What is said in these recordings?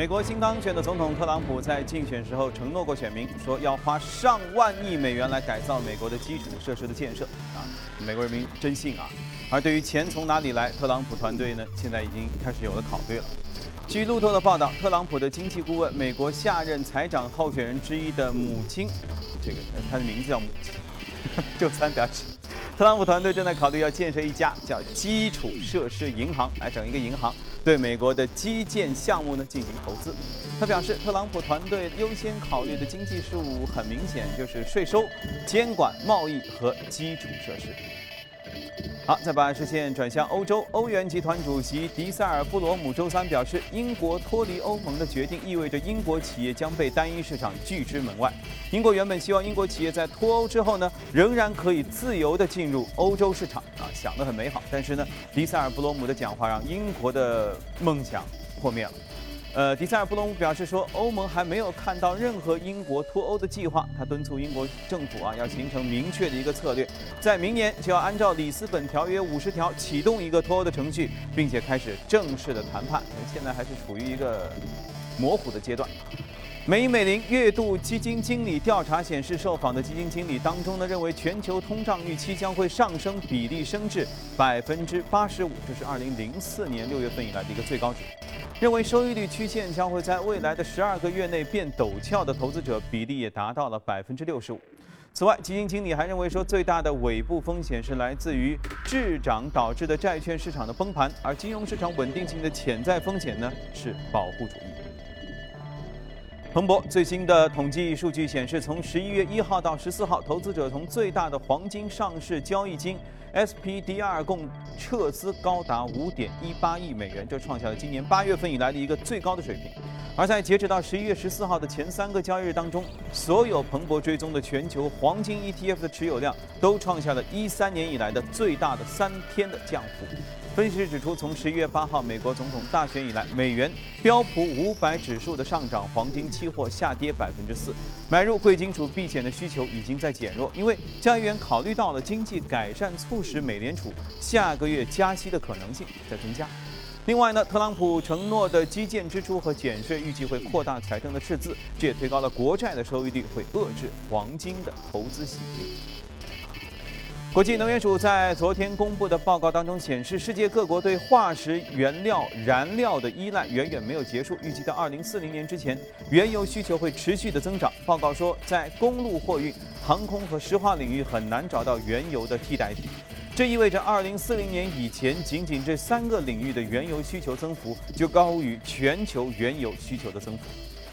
美国新当选的总统特朗普在竞选时候承诺过选民，说要花上万亿美元来改造美国的基础设施的建设啊，美国人民真信啊。而对于钱从哪里来，特朗普团队呢，现在已经开始有了考虑了。据路透的报道，特朗普的经济顾问、美国下任财长候选人之一的母亲，这个他的名字叫母亲，就三表示。特朗普团队正在考虑要建设一家叫基础设施银行，来整一个银行，对美国的基建项目呢进行投资。他表示，特朗普团队优先考虑的经济事务很明显就是税收、监管、贸易和基础设施。好，再把视线转向欧洲。欧元集团主席迪塞尔布罗姆周三表示，英国脱离欧盟的决定意味着英国企业将被单一市场拒之门外。英国原本希望英国企业在脱欧之后呢，仍然可以自由地进入欧洲市场啊，想得很美好。但是呢，迪塞尔布罗姆的讲话让英国的梦想破灭了。呃，迪塞尔布隆表示说，欧盟还没有看到任何英国脱欧的计划。他敦促英国政府啊，要形成明确的一个策略，在明年就要按照里斯本条约五十条启动一个脱欧的程序，并且开始正式的谈判。现在还是处于一个模糊的阶段。美银美林月度基金经理调查显示，受访的基金经理当中呢，认为全球通胀预期将会上升比例升至百分之八十五，这是二零零四年六月份以来的一个最高值。认为收益率曲线将会在未来的十二个月内变陡峭的投资者比例也达到了百分之六十五。此外，基金经理还认为说，最大的尾部风险是来自于滞涨导致的债券市场的崩盘，而金融市场稳定性的潜在风险呢是保护主义。彭博最新的统计数据显示，从十一月一号到十四号，投资者从最大的黄金上市交易金。SPDR 共撤资高达五点一八亿美元，这创下了今年八月份以来的一个最高的水平。而在截止到十一月十四号的前三个交易日当中，所有彭博追踪的全球黄金 ETF 的持有量都创下了一三年以来的最大的三天的降幅。分析师指出，从十一月八号美国总统大选以来，美元标普五百指数的上涨，黄金期货下跌百分之四，买入贵金属避险的需求已经在减弱，因为交易员考虑到了经济改善，促使美联储下个月加息的可能性在增加。另外呢，特朗普承诺的基建支出和减税预计会扩大财政的赤字，这也推高了国债的收益率，会遏制黄金的投资吸引力。国际能源署在昨天公布的报告当中显示，世界各国对化石原料燃料的依赖远远没有结束，预计到2040年之前，原油需求会持续的增长。报告说，在公路货运、航空和石化领域很难找到原油的替代品，这意味着2040年以前，仅仅这三个领域的原油需求增幅就高于全球原油需求的增幅。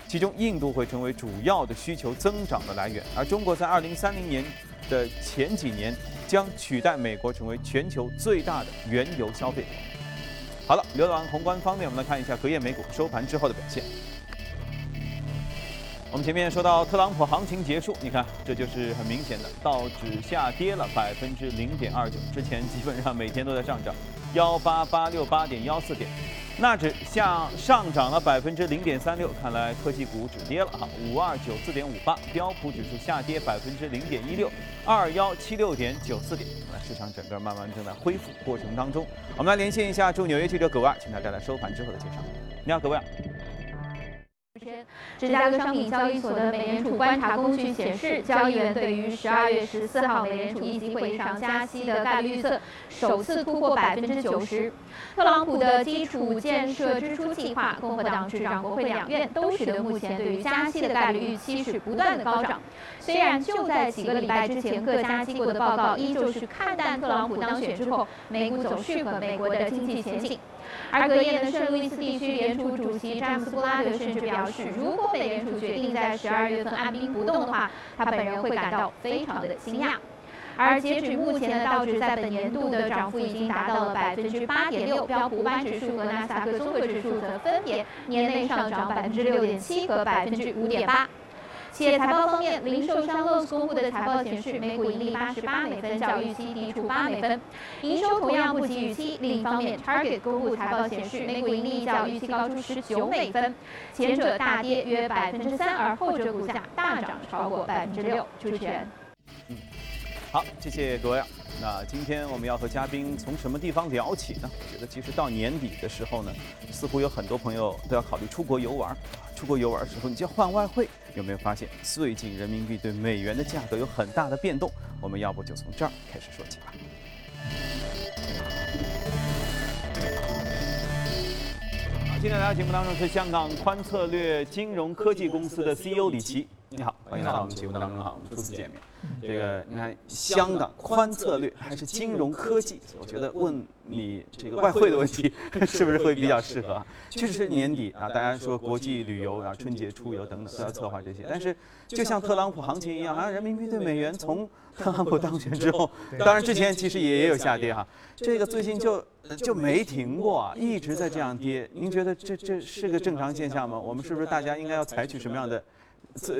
其中，印度会成为主要的需求增长的来源，而中国在2030年的前几年。将取代美国成为全球最大的原油消费国。好了，浏览宏观方面，我们来看一下隔夜美股收盘之后的表现。我们前面说到特朗普行情结束，你看这就是很明显的，道指下跌了百分之零点二九，之前基本上每天都在上涨，幺八八六八点幺四点。纳指向上涨了百分之零点三六，看来科技股止跌了哈，五二九四点五八。标普指数下跌百分之零点一六，二幺七六点九四点。那市场整个慢慢正在恢复过程当中。我们来连线一下驻纽约记者葛万，请他带来收盘之后的介绍。你好，葛万。芝加哥商品交易所的美联储观察工具显示，交易员对于十二月十四号美联储议息会议上加息的概率预测首次突破百分之九十。特朗普的基础建设支出计划、共和党执掌国会两院，都使得目前对于加息的概率预期是不断的高涨。虽然就在几个礼拜之前，各家机构的报告依旧是看淡特朗普当选之后美股走势和美国的经济前景。而隔夜的圣路易斯地区联储主席詹姆斯布拉德甚至表示，如果美联储决定在十二月份按兵不动的话，他本人会感到非常的惊讶。而截止目前的道指在本年度的涨幅已经达到了百分之八点六，标普五百指数和纳斯达克综合指数则分别年内上涨百分之六点七和百分之五点八。企业财报方面，零售商 l o s 公布的财报显示，每股盈利八十八美分，较预期低出八美分，营收同样不及预期。另一方面，Target 公布财报显示，每股盈利较预期高出十九美分，前者大跌约百分之三，而后者股价大涨超过百分之六。主持人，嗯，好，谢谢各位。那今天我们要和嘉宾从什么地方聊起呢？我觉得其实到年底的时候呢，似乎有很多朋友都要考虑出国游玩。出国游玩的时候，你就要换外汇，有没有发现最近人民币对美元的价格有很大的变动？我们要不就从这儿开始说起吧。今天来到节目当中是香港宽策略金融科技公司的 CEO 李琦，你好，欢迎来到我们节目当中哈，我们初次见面。这个你看，香港宽策略还是金融科技？我觉得问你这个外汇的问题是不是会比较适合？确实是年底啊，大家说国际旅游啊，春节出游等等都要策划这些。但是就像特朗普行情一样啊，人民币对美元从 特朗普当选之后，当然之前其实也也有下跌哈，这个最近就就没停过啊，一直在这样跌。您觉得这这是个正常现象吗？我们是不是大家应该要采取什么样的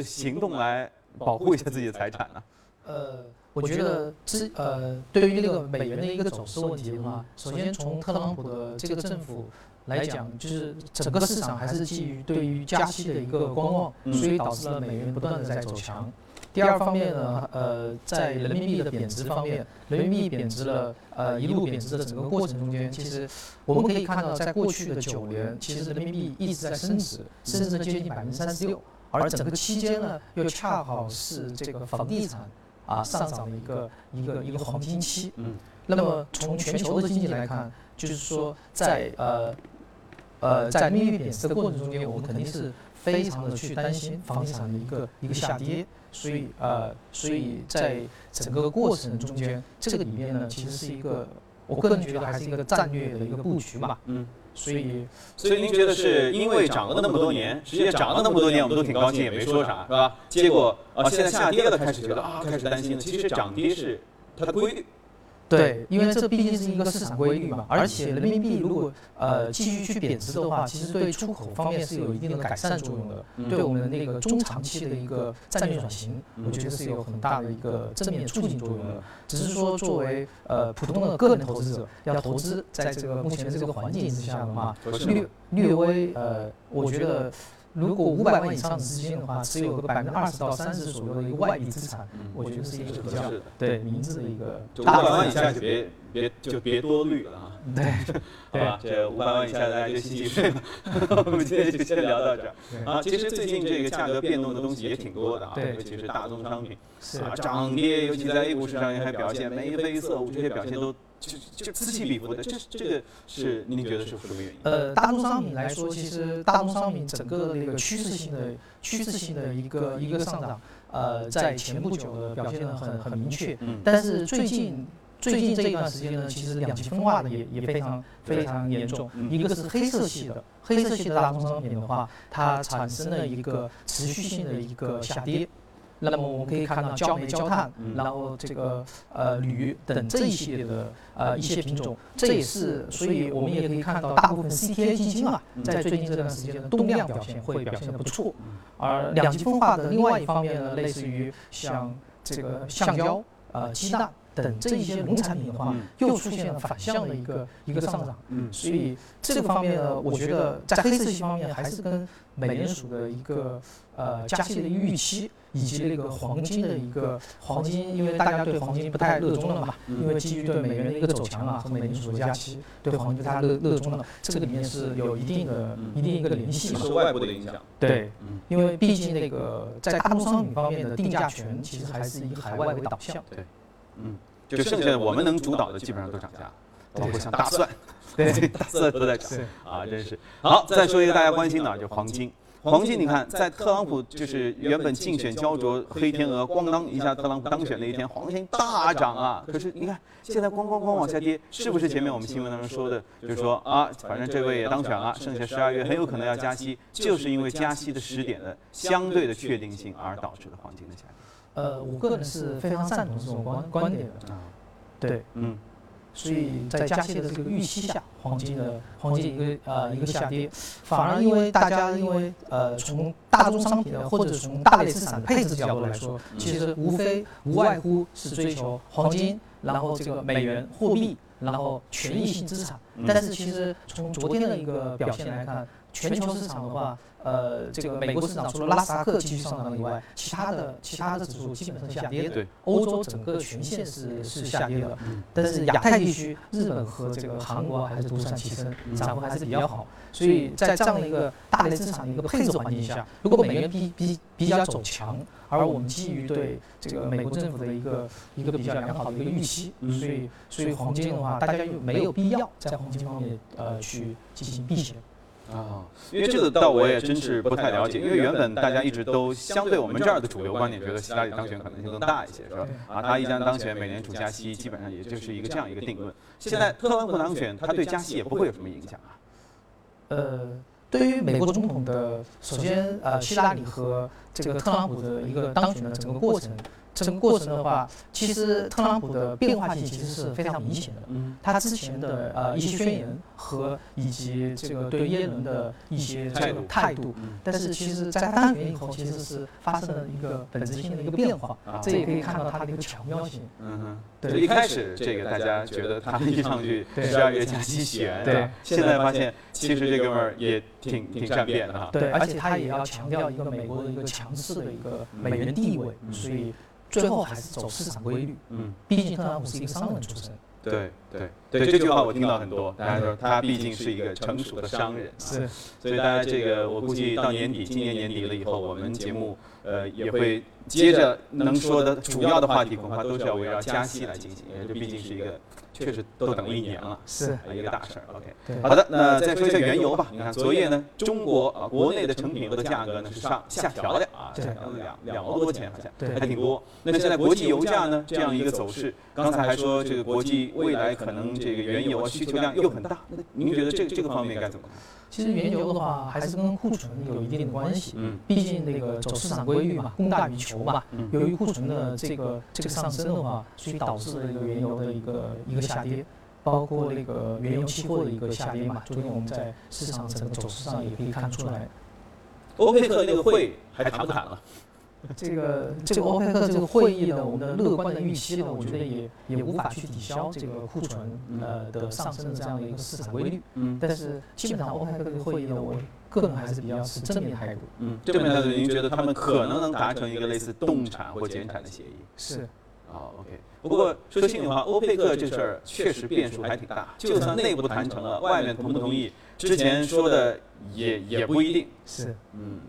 行动来？保护一下自己的财产呢？呃，我觉得之呃，对于那个美元的一个走势问题的话，首先从特朗普的这个政府来讲，就是整个市场还是基于对于加息的一个观望，所以导致了美元不断的在走强。第二方面呢，呃，在人民币的贬值方面，人民币贬值了，呃，一路贬值的整个过程中间，其实我们可以看到，在过去的九年，其实人民币一直在升值，甚至接近百分之三十六。而整个期间呢，又恰好是这个房地产啊上涨的一个一个一个黄金期。嗯。那么从全球的经济来看，就是说在呃呃在利率贬值的过程中间，我们肯定是非常的去担心房地产的一个一个下跌。所以呃，所以在整个过程中间，这个里面呢，其实是一个我个人觉得还是一个战略的一个布局吧。嗯。所以，所以您觉得是因为涨了那么多年，实际上涨了那么多年，我们都挺高兴，也没说啥，是吧？结果啊，现在下跌了，开始觉得啊，开始担心了。其实涨跌是它的规律。对，因为这毕竟是一个市场规律嘛，而且人民币如果呃继续去贬值的话，其实对出口方面是有一定的改善作用的，对我们那个中长期的一个战略转型，我觉得是有很大的一个正面促进作用的。只是说作为呃普通的个人投资者要投资，在这个目前的这个环境之下的话，略略微呃，我觉得。如果五百万以上的资金的话，持有个百分之二十到三十左右的一个外币资产，我觉得是一个比较对明智的一个。五百万以下就别别就别多虑了啊。对，好吧，这五百万以下大家就睡吧。我们今天就先聊到这儿。啊，其实最近这个价格变动的东西也挺多的啊，尤其是大宗商品啊涨跌，尤其在 A 股市场也还表现眉飞色舞，这些表现都。就就此起彼伏的，这这个是您觉得是什么原因？呃，大宗商品来说，其实大宗商品整个的那个趋势性的趋势性的一个一个上涨，呃，在前不久的表现的很很明确。嗯。但是最近最近这一段时间呢，其实两极分化的也也非常非常严重。一个是黑色系的，黑色系的大宗商品的话，它产生了一个持续性的一个下跌。那么我们可以看到焦煤、焦炭，然后这个呃铝等这一系列的呃一些品种，这也是，所以我们也可以看到大部分 CTA 基金啊，在最近这段时间的动量表现会表现的不错。而两极分化的另外一方面呢，类似于像这个橡胶、呃鸡蛋等这一些农产品的话，又出现了反向的一个一个上涨。所以这个方面呢，我觉得在黑色系方面还是跟美联储的一个呃加息的预期。以及那个黄金的一个黄金，因为大家对黄金不太热衷了嘛，因为基于对美元的一个走强啊和美联储的加息，对黄金不太热热衷了，这个里面是有一定的一定一个联系。受外部的影响。对，因为毕竟那个在大宗商品方面的定价权其实还是以海外为导向。对，嗯，就剩下的我们能主导的基本上都涨价，包括像大蒜，对，大蒜都在涨啊，真是。好，再说一个大家关心的，就黄金。黄金，你看，在特朗普就是原本竞选焦灼黑天鹅，咣当一下，特朗普当选那一天，黄金大涨啊！可是你看，现在咣咣咣往下跌，是不是前面我们新闻当中说的，就是说啊，反正这位也当选了，剩下十二月很有可能要加息，就是因为加息的时点的相对的确定性而导致的黄金的下跌。呃，我个人是非常赞同这种观观点的。啊，对，嗯。所以在加息的这个预期下，黄金的黄金一个呃一个下跌，反而因为大家因为呃从大宗商品的或者从大类资产的配置角度来说，其实无非无外乎是追求黄金，然后这个美元货币，然后权益性资产。但是其实从昨天的一个表现来看，全球市场的话，呃，这个美国市场除了纳斯达克继续上涨以外，其他的其他的指数基本上下跌的。对，欧洲整个全线是是下跌的，但是亚太地区，日本和这个韩国还是独善其身，涨幅还是比较好。所以在这样的一个大类市场的一个配置环境下，如果美元比比比较走强，而我们基于对这个美国政府的一个一个比较良好的一个预期，所以所以黄金的话，大家又没有必要在黄金方面呃去进行避险。啊，因为这个倒我也真是不太了解，因为原本大家一直都相对我们这儿的主流观点，觉得希拉里当选可能性更大一些，是吧？啊，他一旦当选，美联储加息基本上也就是一个这样一个定论。现在特朗普当选，他对加息也不会有什么影响啊。呃，对于美国总统的，首先呃，希拉里和这个特朗普的一个当选的整个过程。整个过程的话，其实特朗普的变化性其实是非常明显的。嗯，他之前的呃一些宣言和以及这个对耶伦的一些这个态度，但是其实在他当选以后，其实是发生了一个本质性的一个变化。啊这也可以看到他的一个巧妙性。嗯哼，对。一开始这个大家觉得他一上去十二月加息选，对，现在发现其实这哥们儿也挺挺善变的哈。对，而且他也要强调一个美国的一个强势的一个美元地位，所以。最后还是走市场规律，嗯，毕竟特朗普是一个商人出身。对对对，这句话我听到很多，大家说他毕竟是一个成熟的商人，是，所以大家这个我估计到年底，今年年底了以后，我们节目呃也会接着能说的主要的话题，恐怕都是要围绕加息来进行，因为这毕竟是一个。确实都等了一年了，是一个大事儿。OK，好的，那再说一下原油吧。你看昨夜呢，中国啊国内的成品油的价格呢是上下调的啊，下调了两两毛多钱，好像还挺多。那现在国际油价呢这样一个走势，刚才还说这个国际未来可能这个原油啊需求量又很大，那您觉得这这个方面该怎么看？其实原油的话，还是跟库存有一定的关系。嗯，毕竟那个走市场规律嘛，供大于求嘛。嗯，由于库存的这个这个上升的话，所以导致了一个原油的一个一个下跌，包括那个原油期货的一个下跌嘛。昨天我们在市场整个走势上也可以看出来。欧佩克那个会还谈不谈了？这个这个欧佩克这个会议呢，我们的乐观的预期呢，我觉得也也无法去抵消这个库存呃的上升的这样的一个市场规律。嗯。但是基本上欧佩克这个会议呢，我个人还是比较持正面态度。嗯，正面态度，您觉得他们可能能达成一个类似冻产或减产的协议？是。啊，OK。不过说心里话，欧佩克这事儿确实变数还挺大。就算内部谈成了，外面同不同意，之前说的也也不一定。是。嗯。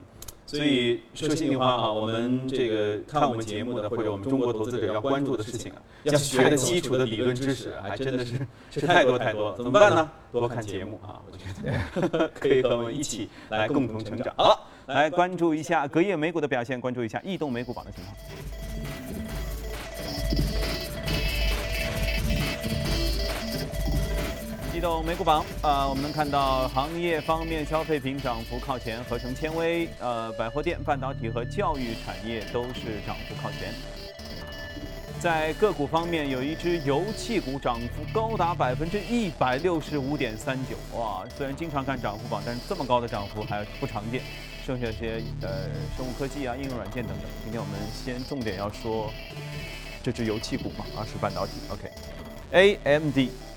所以说心里话啊，我们这个看我们节目的或者我们中国投资者要关注的事情啊，要学的基础的理论知识还真的 是是太多太多了。怎么办呢？多看节目啊，我觉得 可以和我们一起来共同成长。好，来关注一下隔夜美股的表现，关注一下异动美股榜的情况。移动美股榜，呃，我们能看到行业方面，消费品涨幅靠前，合成纤维、呃，百货店、半导体和教育产业都是涨幅靠前。在个股方面，有一只油气股涨幅高达百分之一百六十五点三九，哇！虽然经常看涨幅榜，但是这么高的涨幅还不常见。剩下些呃，生物科技啊、应用软件等等。今天我们先重点要说这只油气股嘛，啊，是半导体。OK，AMD。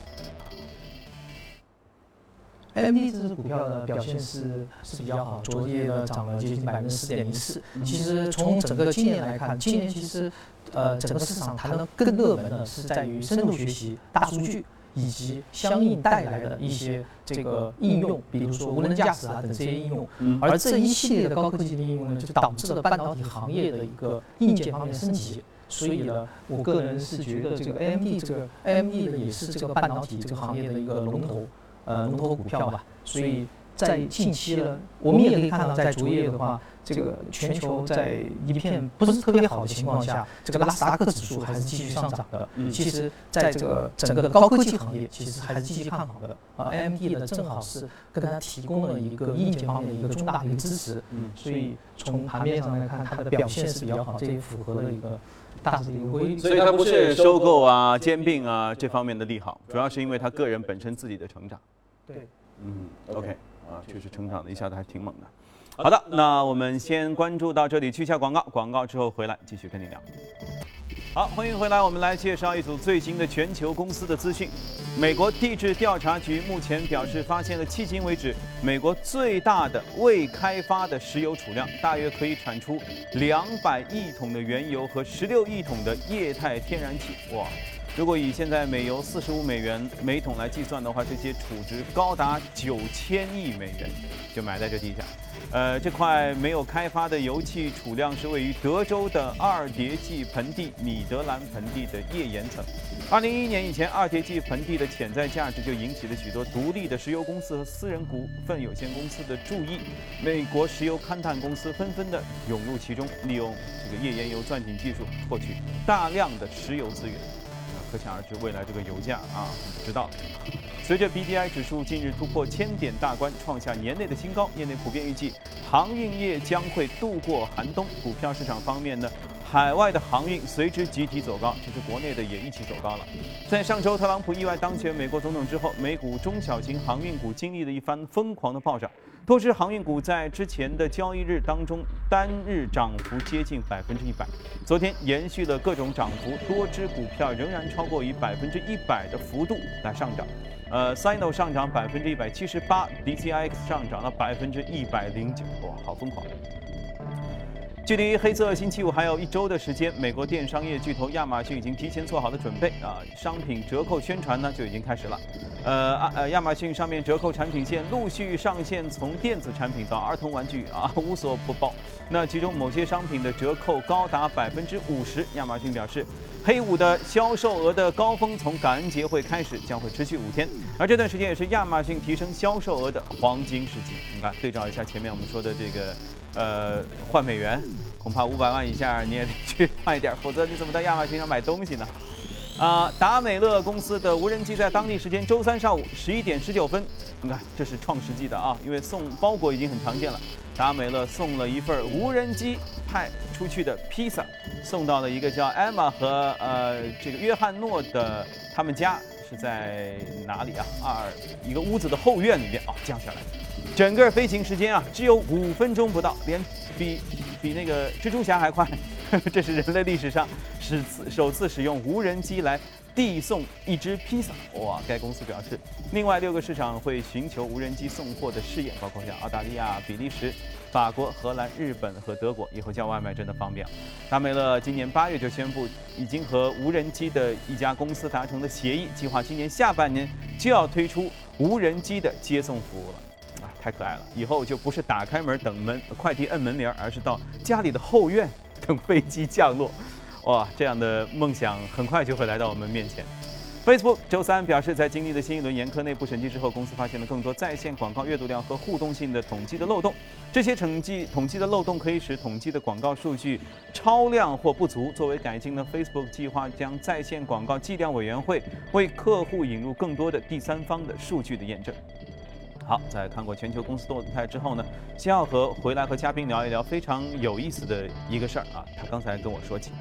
A M D 这只股票呢表现是是比较好，昨夜呢涨了接近百分之四点零四。其实从整个今年来看，今年其实呃整个市场谈的更热门的是在于深度学习、大数据以及相应带来的一些这个应用，比如说无人驾驶啊等这些应用。而这一系列的高科技的应用呢，就导致了半导体行业的一个硬件方面升级。所以呢，我个人是觉得这个 A M D 这个 A M D 呢也是这个半导体这个行业的一个龙头。呃，龙头股票吧，所以在近期呢，我们也可以看到，在昨夜的话，这个全球在一片不是特别好的情况下，这个纳斯达克指数还是继续上涨的。嗯其实，在这个整个的高科技行业，其实还是继续看好的。啊，AMD 呢，正好是跟它提供了一个硬件方面的一个重大的一个支持。嗯，所以从盘面上来看，它的表现是比较好，这也符合了一个大的一个规律。所以它不是收购啊、兼并啊这方面的利好，主要是因为它个人本身自己的成长。对，嗯，OK，啊，确实成长的一下子还挺猛的。好的，那我们先关注到这里，去一下广告，广告之后回来继续跟你聊。好，欢迎回来，我们来介绍一组最新的全球公司的资讯。美国地质调查局目前表示，发现了迄今为止美国最大的未开发的石油储量，大约可以产出两百亿桶的原油和十六亿桶的液态天然气。哇！如果以现在美油四十五美元每桶来计算的话，这些储值高达九千亿美元，就埋在这地下。呃，这块没有开发的油气储量是位于德州的二叠纪盆地米德兰盆地的页岩层。二零一一年以前，二叠纪盆地的潜在价值就引起了许多独立的石油公司和私人股份有限公司的注意。美国石油勘探公司纷纷的涌入其中，利用这个页岩油钻井技术获取大量的石油资源。可想而知，未来这个油价啊，不知道。随着 BDI 指数近日突破千点大关，创下年内的新高，业内普遍预计航运业将会度过寒冬。股票市场方面呢，海外的航运随之集体走高，其实国内的也一起走高了。在上周特朗普意外当选美国总统之后，美股中小型航运股经历了一番疯狂的暴涨。多只航运股在之前的交易日当中单日涨幅接近百分之一百，昨天延续了各种涨幅，多只股票仍然超过以百分之一百的幅度来上涨。呃，Sino 上涨百分之一百七十八，DCIX 上涨了百分之一百零九，哇，好疯狂！距离黑色星期五还有一周的时间，美国电商业巨头亚马逊已经提前做好了准备啊，商品折扣宣传呢就已经开始了。呃啊呃，亚马逊上面折扣产品线陆续上线，从电子产品到儿童玩具啊，无所不包。那其中某些商品的折扣高达百分之五十。亚马逊表示，黑五的销售额的高峰从感恩节会开始，将会持续五天，而这段时间也是亚马逊提升销售额的黄金时期。你看，对照一下前面我们说的这个。呃，换美元，恐怕五百万以下你也得去换一点，否则你怎么在亚马逊上买东西呢？啊，达美乐公司的无人机在当地时间周三上午十一点十九分，你看这是创世纪的啊，因为送包裹已经很常见了，达美乐送了一份无人机派出去的披萨，送到了一个叫艾玛和呃这个约翰诺的他们家。是在哪里啊？二一个屋子的后院里面啊，降下来。整个飞行时间啊，只有五分钟不到，连比比那个蜘蛛侠还快。这是人类历史上首次首次使用无人机来递送一只披萨。哇！该公司表示，另外六个市场会寻求无人机送货的试验，包括像澳大利亚、比利时、法国、荷兰、日本和德国。以后叫外卖真的方便。达美乐今年八月就宣布，已经和无人机的一家公司达成了协议，计划今年下半年就要推出无人机的接送服务了。太可爱了，以后就不是打开门等门快递摁门铃，而是到家里的后院 等飞机降落。哇，这样的梦想很快就会来到我们面前。Facebook 周三表示，在经历了新一轮严苛内部审计之后，公司发现了更多在线广告阅读量和互动性的统计的漏洞。这些统计统计的漏洞可以使统计的广告数据超量或不足。作为改进呢，Facebook 计划将在线广告计量委员会为客户引入更多的第三方的数据的验证。好，在看过全球公司动态之后呢，先要和回来和嘉宾聊一聊非常有意思的一个事儿啊。他刚才跟我说起，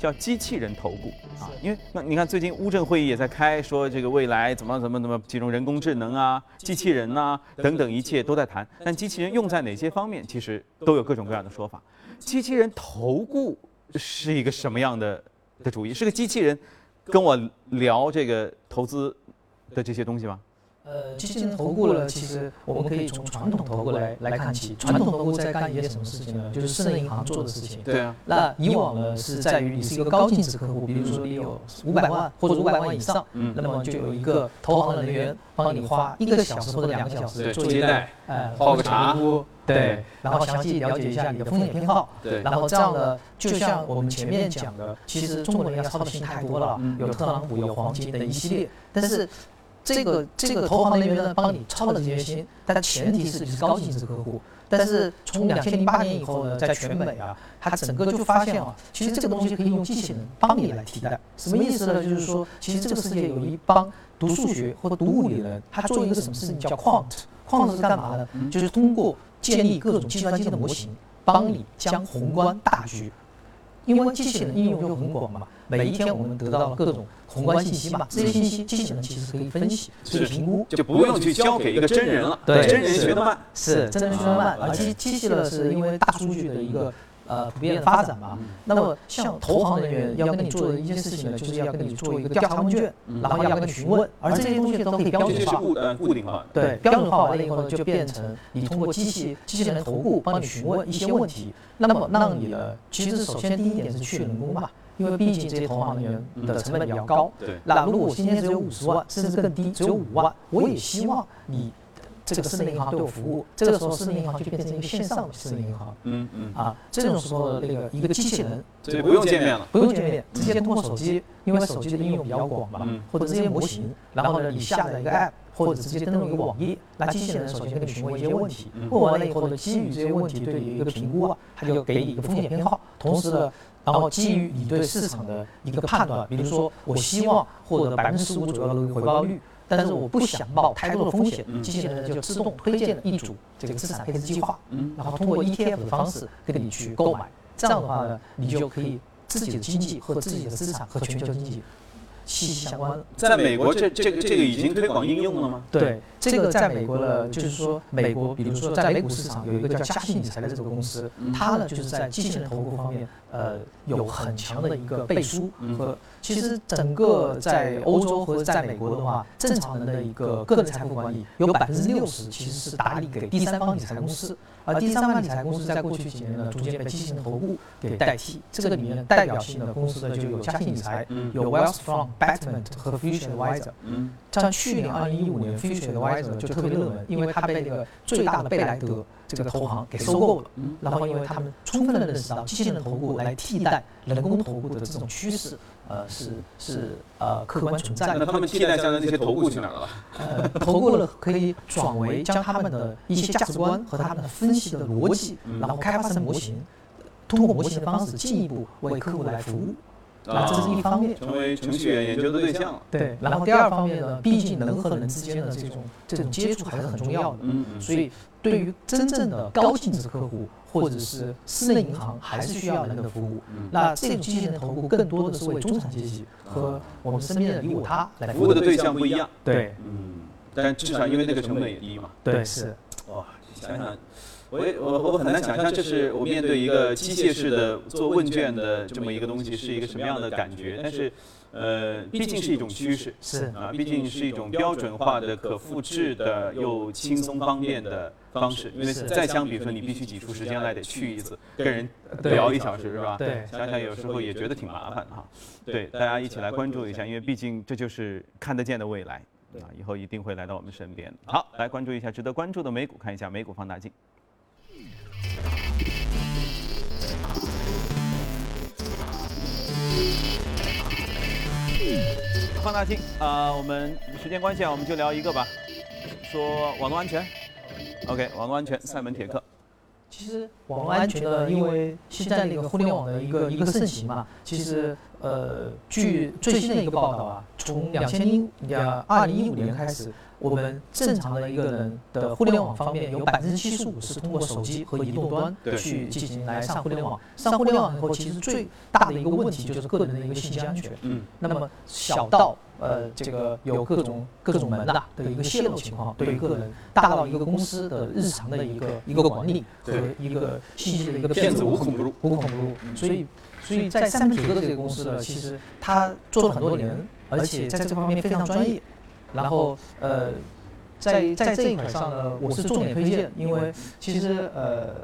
叫机器人投顾啊。因为那你看最近乌镇会议也在开，说这个未来怎么怎么怎么其中人工智能啊、机器人呐等等一切都在谈。但机器人用在哪些方面，其实都有各种各样的说法。机器人投顾是一个什么样的的主意？是个机器人跟我聊这个投资的这些东西吗？呃，基金投顾呢，其实我们可以从传统投顾来来看起。传统投顾在干一些什么事情呢？就是私人银行做的事情。对啊。那以往呢，是在于你是一个高净值客户，比如说你有五百万或者五百万以上，嗯，那么就有一个投行的人员帮你花一个小时或者两个小时做接待，呃，泡个茶，对，然后详细了解一下你的风险偏好，对，然后这样呢，就像我们前面讲的，其实中国人要操的心太多了，有特朗普，有黄金等一系列，但是。这个这个投行人员呢，帮你操了这些心，但前提是你是高净值客户。但是从两千零八年以后呢，在全美啊，它整个就发现啊，其实这个东西可以用机器人帮你来替代。什么意思呢？就是说，其实这个世界有一帮读数学或者读物理的人，他做一个什么事情叫 quant，quant 是干嘛呢？就是通过建立各种计算机的模型，帮你将宏观大局。因为机器人应用就很广嘛，每一天我们得到了各种宏观信息嘛，这些信息机器人其实可以分析、可以评估，就不用去交给一个真人了。对，真人学得慢，是真人学得慢，而机机器呢是因为大数据的一个呃普遍的发展嘛。那么像投行人员要跟你做的一件事情呢，就是要跟你做一个调查问卷，然后要跟你询问，而这些东西都可以标准化。固呃固定化。对，标准化完了以后呢，就变成你通过机器机器人投顾帮你询问一些问题，那么让你的其实首先第一点是去人工嘛。因为毕竟这些投行人员的成本比较高，对。那如果我今天只有五十万，甚至更低，只有五万，我也希望你这个私人银行对我服务。这个时候，私人银行就变成一个线上的私人银行。嗯嗯。啊，这种时候那个一个机器人，所以不用见面了，不用见面，直接通过手机，因为手机的应用比较广嘛，或者这些模型，然后呢，你下载一个 app，或者直接登录一个网页，那机器人首先跟你询问一些问题，问完了以后呢，基于这些问题对你一个评估啊，它就给你一个风险偏好，同时呢。然后基于你对市场的一个判断，比如说我希望获得百分之十五左右的回报率，但是我不想冒太多的风险，机器人就自动推荐了一组这个资产配置计划，然后通过 ETF 的方式给你去购买，这样的话呢，你就可以自己的经济和自己的资产和全球经济。息息相关。在美国，这这个这个已经推广应用了吗？对，这个在美国呢，就是说，美国比如说在美股市场有一个叫嘉信理财的这个公司，它呢就是在机器人投顾方面，呃，有很强的一个背书和。其实整个在欧洲或者在美国的话，正常人的一个个人财富管理有百分之六十其实是打理给第三方理财公司。而第三方理财公司在过去几年呢，逐渐被机器人投顾给代替。这个里面代表性的公司呢，就有嘉信理财、有 Wealthfront、Betterment 和 Future Advisor。嗯像去年二零一五年，Future Advisor 就特别热门，因为它被那个最大的贝莱德这个投行给收购了。然后，因为他们充分的认识到机器人投顾来替代人工投顾的这种趋势，呃，是是呃客观存在的。那他们替代将来那些投顾去哪儿了？呃，投顾了可以转为将他们的一些价值观和他们的分。析的逻辑，然后开发成模型，通过模型的方式进一步为客户来服务，啊，这是一方面，成为程序员研究的对象。对，然后第二方面呢，毕竟人和人之间的这种这种接触还是很重要的，嗯嗯，所以对于真正的高净值客户或者是私人银行，还是需要人的服务。那这种机器人投顾更多的是为中产阶级和我们身边的你我他来服务的对象不一样。对，嗯，但至少因为那个成本也低嘛。对，是。哇，想想。我也我我很难想象，这是我面对一个机械式的做问卷的这么一个东西是一个什么样的感觉。但是，呃，毕竟是一种趋势，是啊，毕竟是一种标准化的、可复制的又轻松方便的方式。因为再相比说，你必须挤出时间来得去一次，跟人聊一小时是吧？对，想想有时候也觉得挺麻烦哈。对，大家一起来关注一下，因为毕竟这就是看得见的未来啊，以后一定会来到我们身边。好，来关注一下值得关注的美股，看一下美股放大镜。放大镜啊，我们时间关系啊，我们就聊一个吧，说网络安全。OK，网络安全，塞门铁克。其实网络安全呢，因为现在那个互联网的一个一个盛行嘛，其实呃，据最新的一个报道啊，从两千零两二零一五年开始。我们正常的一个人的互联网方面，有百分之七十五是通过手机和移动端去进行来上互联网。上互联网以后，其实最大的一个问题就是个人的一个信息安全。嗯。那么小到呃这个有各种各种门的的一个泄露情况，对于个人；大到一个公司的日常的一个一个管理和一个信息的一个骗子无孔不入，无孔不入。所以，所以在三门铁克的这个公司呢，其实他做了很多年，而且在这方面非常专业。然后，呃，在在这一块上呢，我是重点推荐，因为其实呃。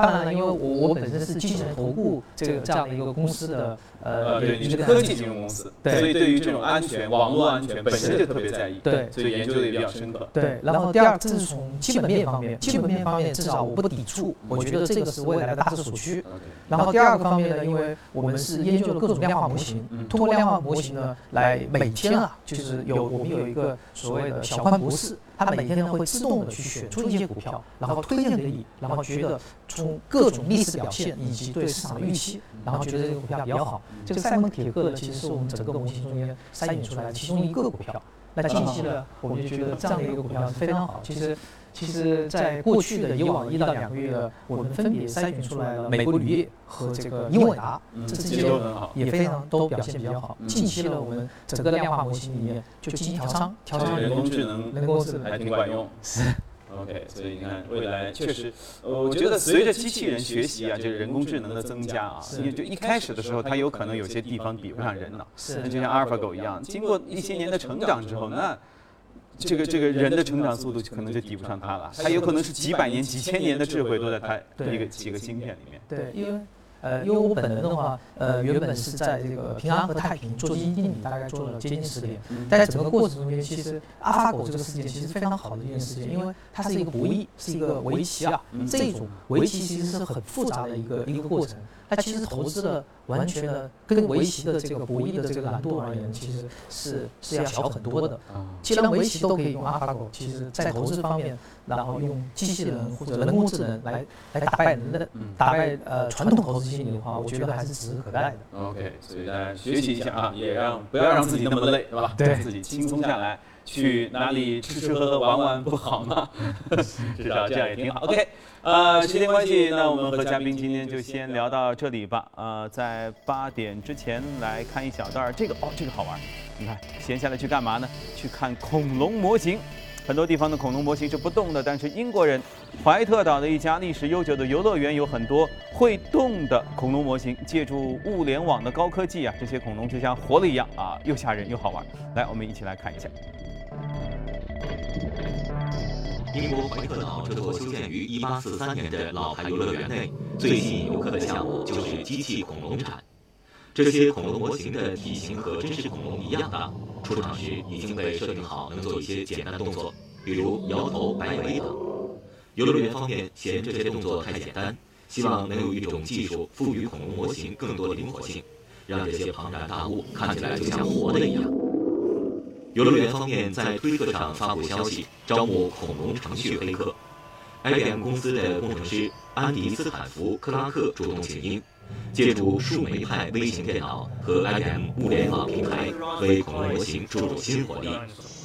当然了，因为我我本身是机器人投顾这个这样的一个公司的呃，对，你是科技金融公司，所以对于这种安全、网络安全本身就特别在意，对，所以研究的也比较深刻。对，然后第二，这是从基本面方面，基本面方面至少我不抵触，我觉得这个是未来的大势所趋。然后第二个方面呢，因为我们是研究了各种量化模型，通过量化模型呢，来每天啊，就是有我们有一个所谓的小宽博士。它每天呢会自动的去选出一些股票，然后推荐给你，然后觉得从各种历史表现以及对市场的预期，然后觉得这个股票比较好。这个赛门铁克呢，其实是我们整个模型中间筛选出来的其中一个股票。那近期呢，我们就觉得这样的一个股票是非常好。其实。其实，在过去的以往一到两个月，我们分别筛选出来了美国铝业和这个英伟达，这之间也非常都表现比较好。近期呢，我们整个量化模型里面就进行调仓，调仓人工智能，人工智能还挺管用。是，OK，所以你看，未来确实，呃，我觉得随着机器人学习啊，就是人工智能的增加啊，也就一开始的时候，它有可能有些地方比不上人脑。是那就像阿尔法狗一样，经过一些年的成长之后，那这个这个人的成长速度可能就抵不上它了。它有可能是几百年、几千年的智慧都在它对一个几个芯片里面。对，因为呃，因为我本人的话，呃，原本是在这个平安和太平做基金经理，大概做了接近十年。但在整个过程中间，其实阿尔法狗这个事件其实非常好的一件事情，因为它是一个博弈，是一个围棋啊。这种围棋其实是很复杂的一个一个过程，它其实投资的完全的跟围棋的这个博弈的这个难度而言，其实是是要小很多的。既然围棋都可以用阿尔法狗，其实在投资方面，然后用机器人或者人工智能来来打败人的打败呃传统投资心理的话，我觉得还是指日可待的。OK，所以大家学习一下啊，也让不要让自己那么累，对吧？对让自己轻松下来，去哪里吃吃喝喝玩玩不好吗？至少这样也挺好。OK，呃，时间关系，那我们和嘉宾今天就先聊到这里吧。呃，在八点之前来看一小段儿，这个哦，这个好玩。你看，闲下来去干嘛呢？去看恐龙模型。很多地方的恐龙模型是不动的，但是英国人怀特岛的一家历史悠久的游乐园有很多会动的恐龙模型，借助物联网的高科技啊，这些恐龙就像活了一样啊，又吓人又好玩。来，我们一起来看一下。英国怀特岛这座修建于1843年的老牌游乐园内，最吸引游客的项目就是机器恐龙展。这些恐龙模型的体型和真实恐龙一样大，出场时已经被设定好能做一些简单的动作，比如摇头、摆尾等。游乐园方面嫌这些动作太简单，希望能有一种技术赋予恐龙模型更多的灵活性，让这些庞然大物看起来就像活的一样。游乐园方面在推特上发布消息，招募恐龙程序黑客。IBM 公司的工程师安迪斯坦福克拉克主动请缨，借助树莓派微型电脑和 IBM 物联网平台，为恐龙模型注入新活力。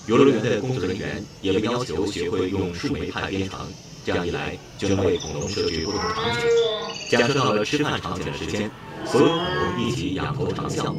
游乐园的工作人员也被要求学会用树莓派编程，这样一来就能为恐龙设置不同场景。假设到了吃饭场景的时间，所有恐龙一起仰头长啸，